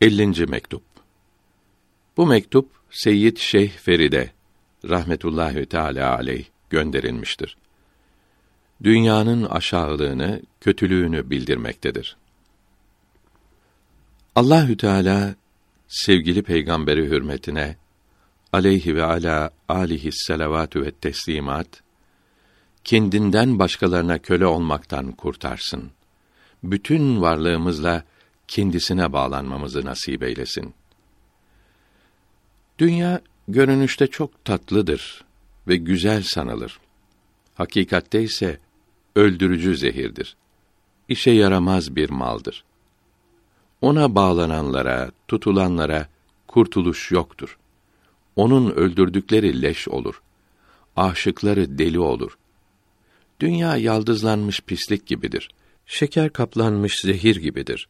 50. mektup. Bu mektup Seyyid Şeyh Feride rahmetullahi teala aleyh gönderilmiştir. Dünyanın aşağılığını, kötülüğünü bildirmektedir. Allahü Teala sevgili peygamberi hürmetine aleyhi ve ala alihi selavatü ve teslimat kendinden başkalarına köle olmaktan kurtarsın. Bütün varlığımızla kendisine bağlanmamızı nasip eylesin. Dünya görünüşte çok tatlıdır ve güzel sanılır. Hakikatte ise öldürücü zehirdir. İşe yaramaz bir maldır. Ona bağlananlara, tutulanlara kurtuluş yoktur. Onun öldürdükleri leş olur. Aşıkları deli olur. Dünya yaldızlanmış pislik gibidir. Şeker kaplanmış zehir gibidir.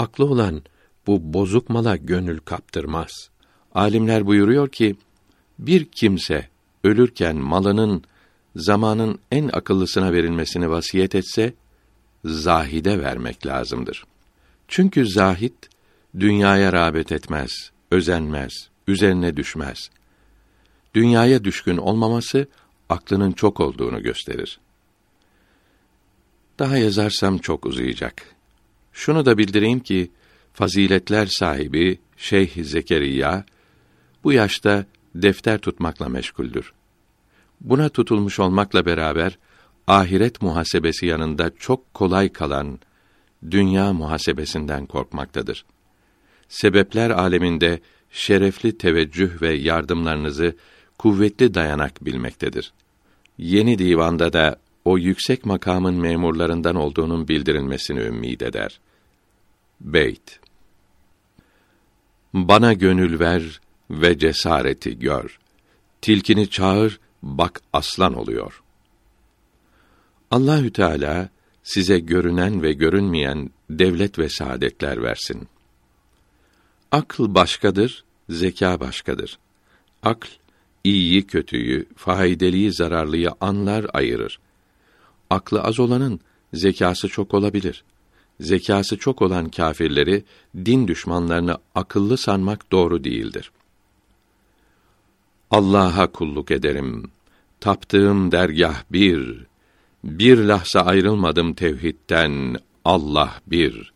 Aklı olan bu bozuk mala gönül kaptırmaz. Alimler buyuruyor ki bir kimse ölürken malının zamanın en akıllısına verilmesini vasiyet etse zahide vermek lazımdır. Çünkü zahit dünyaya rağbet etmez, özenmez, üzerine düşmez. Dünyaya düşkün olmaması aklının çok olduğunu gösterir. Daha yazarsam çok uzayacak. Şunu da bildireyim ki faziletler sahibi Şeyh Zekeriya bu yaşta defter tutmakla meşguldür. Buna tutulmuş olmakla beraber ahiret muhasebesi yanında çok kolay kalan dünya muhasebesinden korkmaktadır. Sebepler aleminde şerefli teveccüh ve yardımlarınızı kuvvetli dayanak bilmektedir. Yeni divanda da o yüksek makamın memurlarından olduğunun bildirilmesini ümmid eder. Beyt Bana gönül ver ve cesareti gör. Tilkini çağır, bak aslan oluyor. Allahü Teala size görünen ve görünmeyen devlet ve saadetler versin. Akıl başkadır, zeka başkadır. Akl iyiyi kötüyü, faydalıyı zararlıyı anlar ayırır. Aklı az olanın zekası çok olabilir. Zekası çok olan kâfirleri, din düşmanlarını akıllı sanmak doğru değildir. Allah'a kulluk ederim. Taptığım dergah bir. Bir lahza ayrılmadım tevhidden. Allah bir.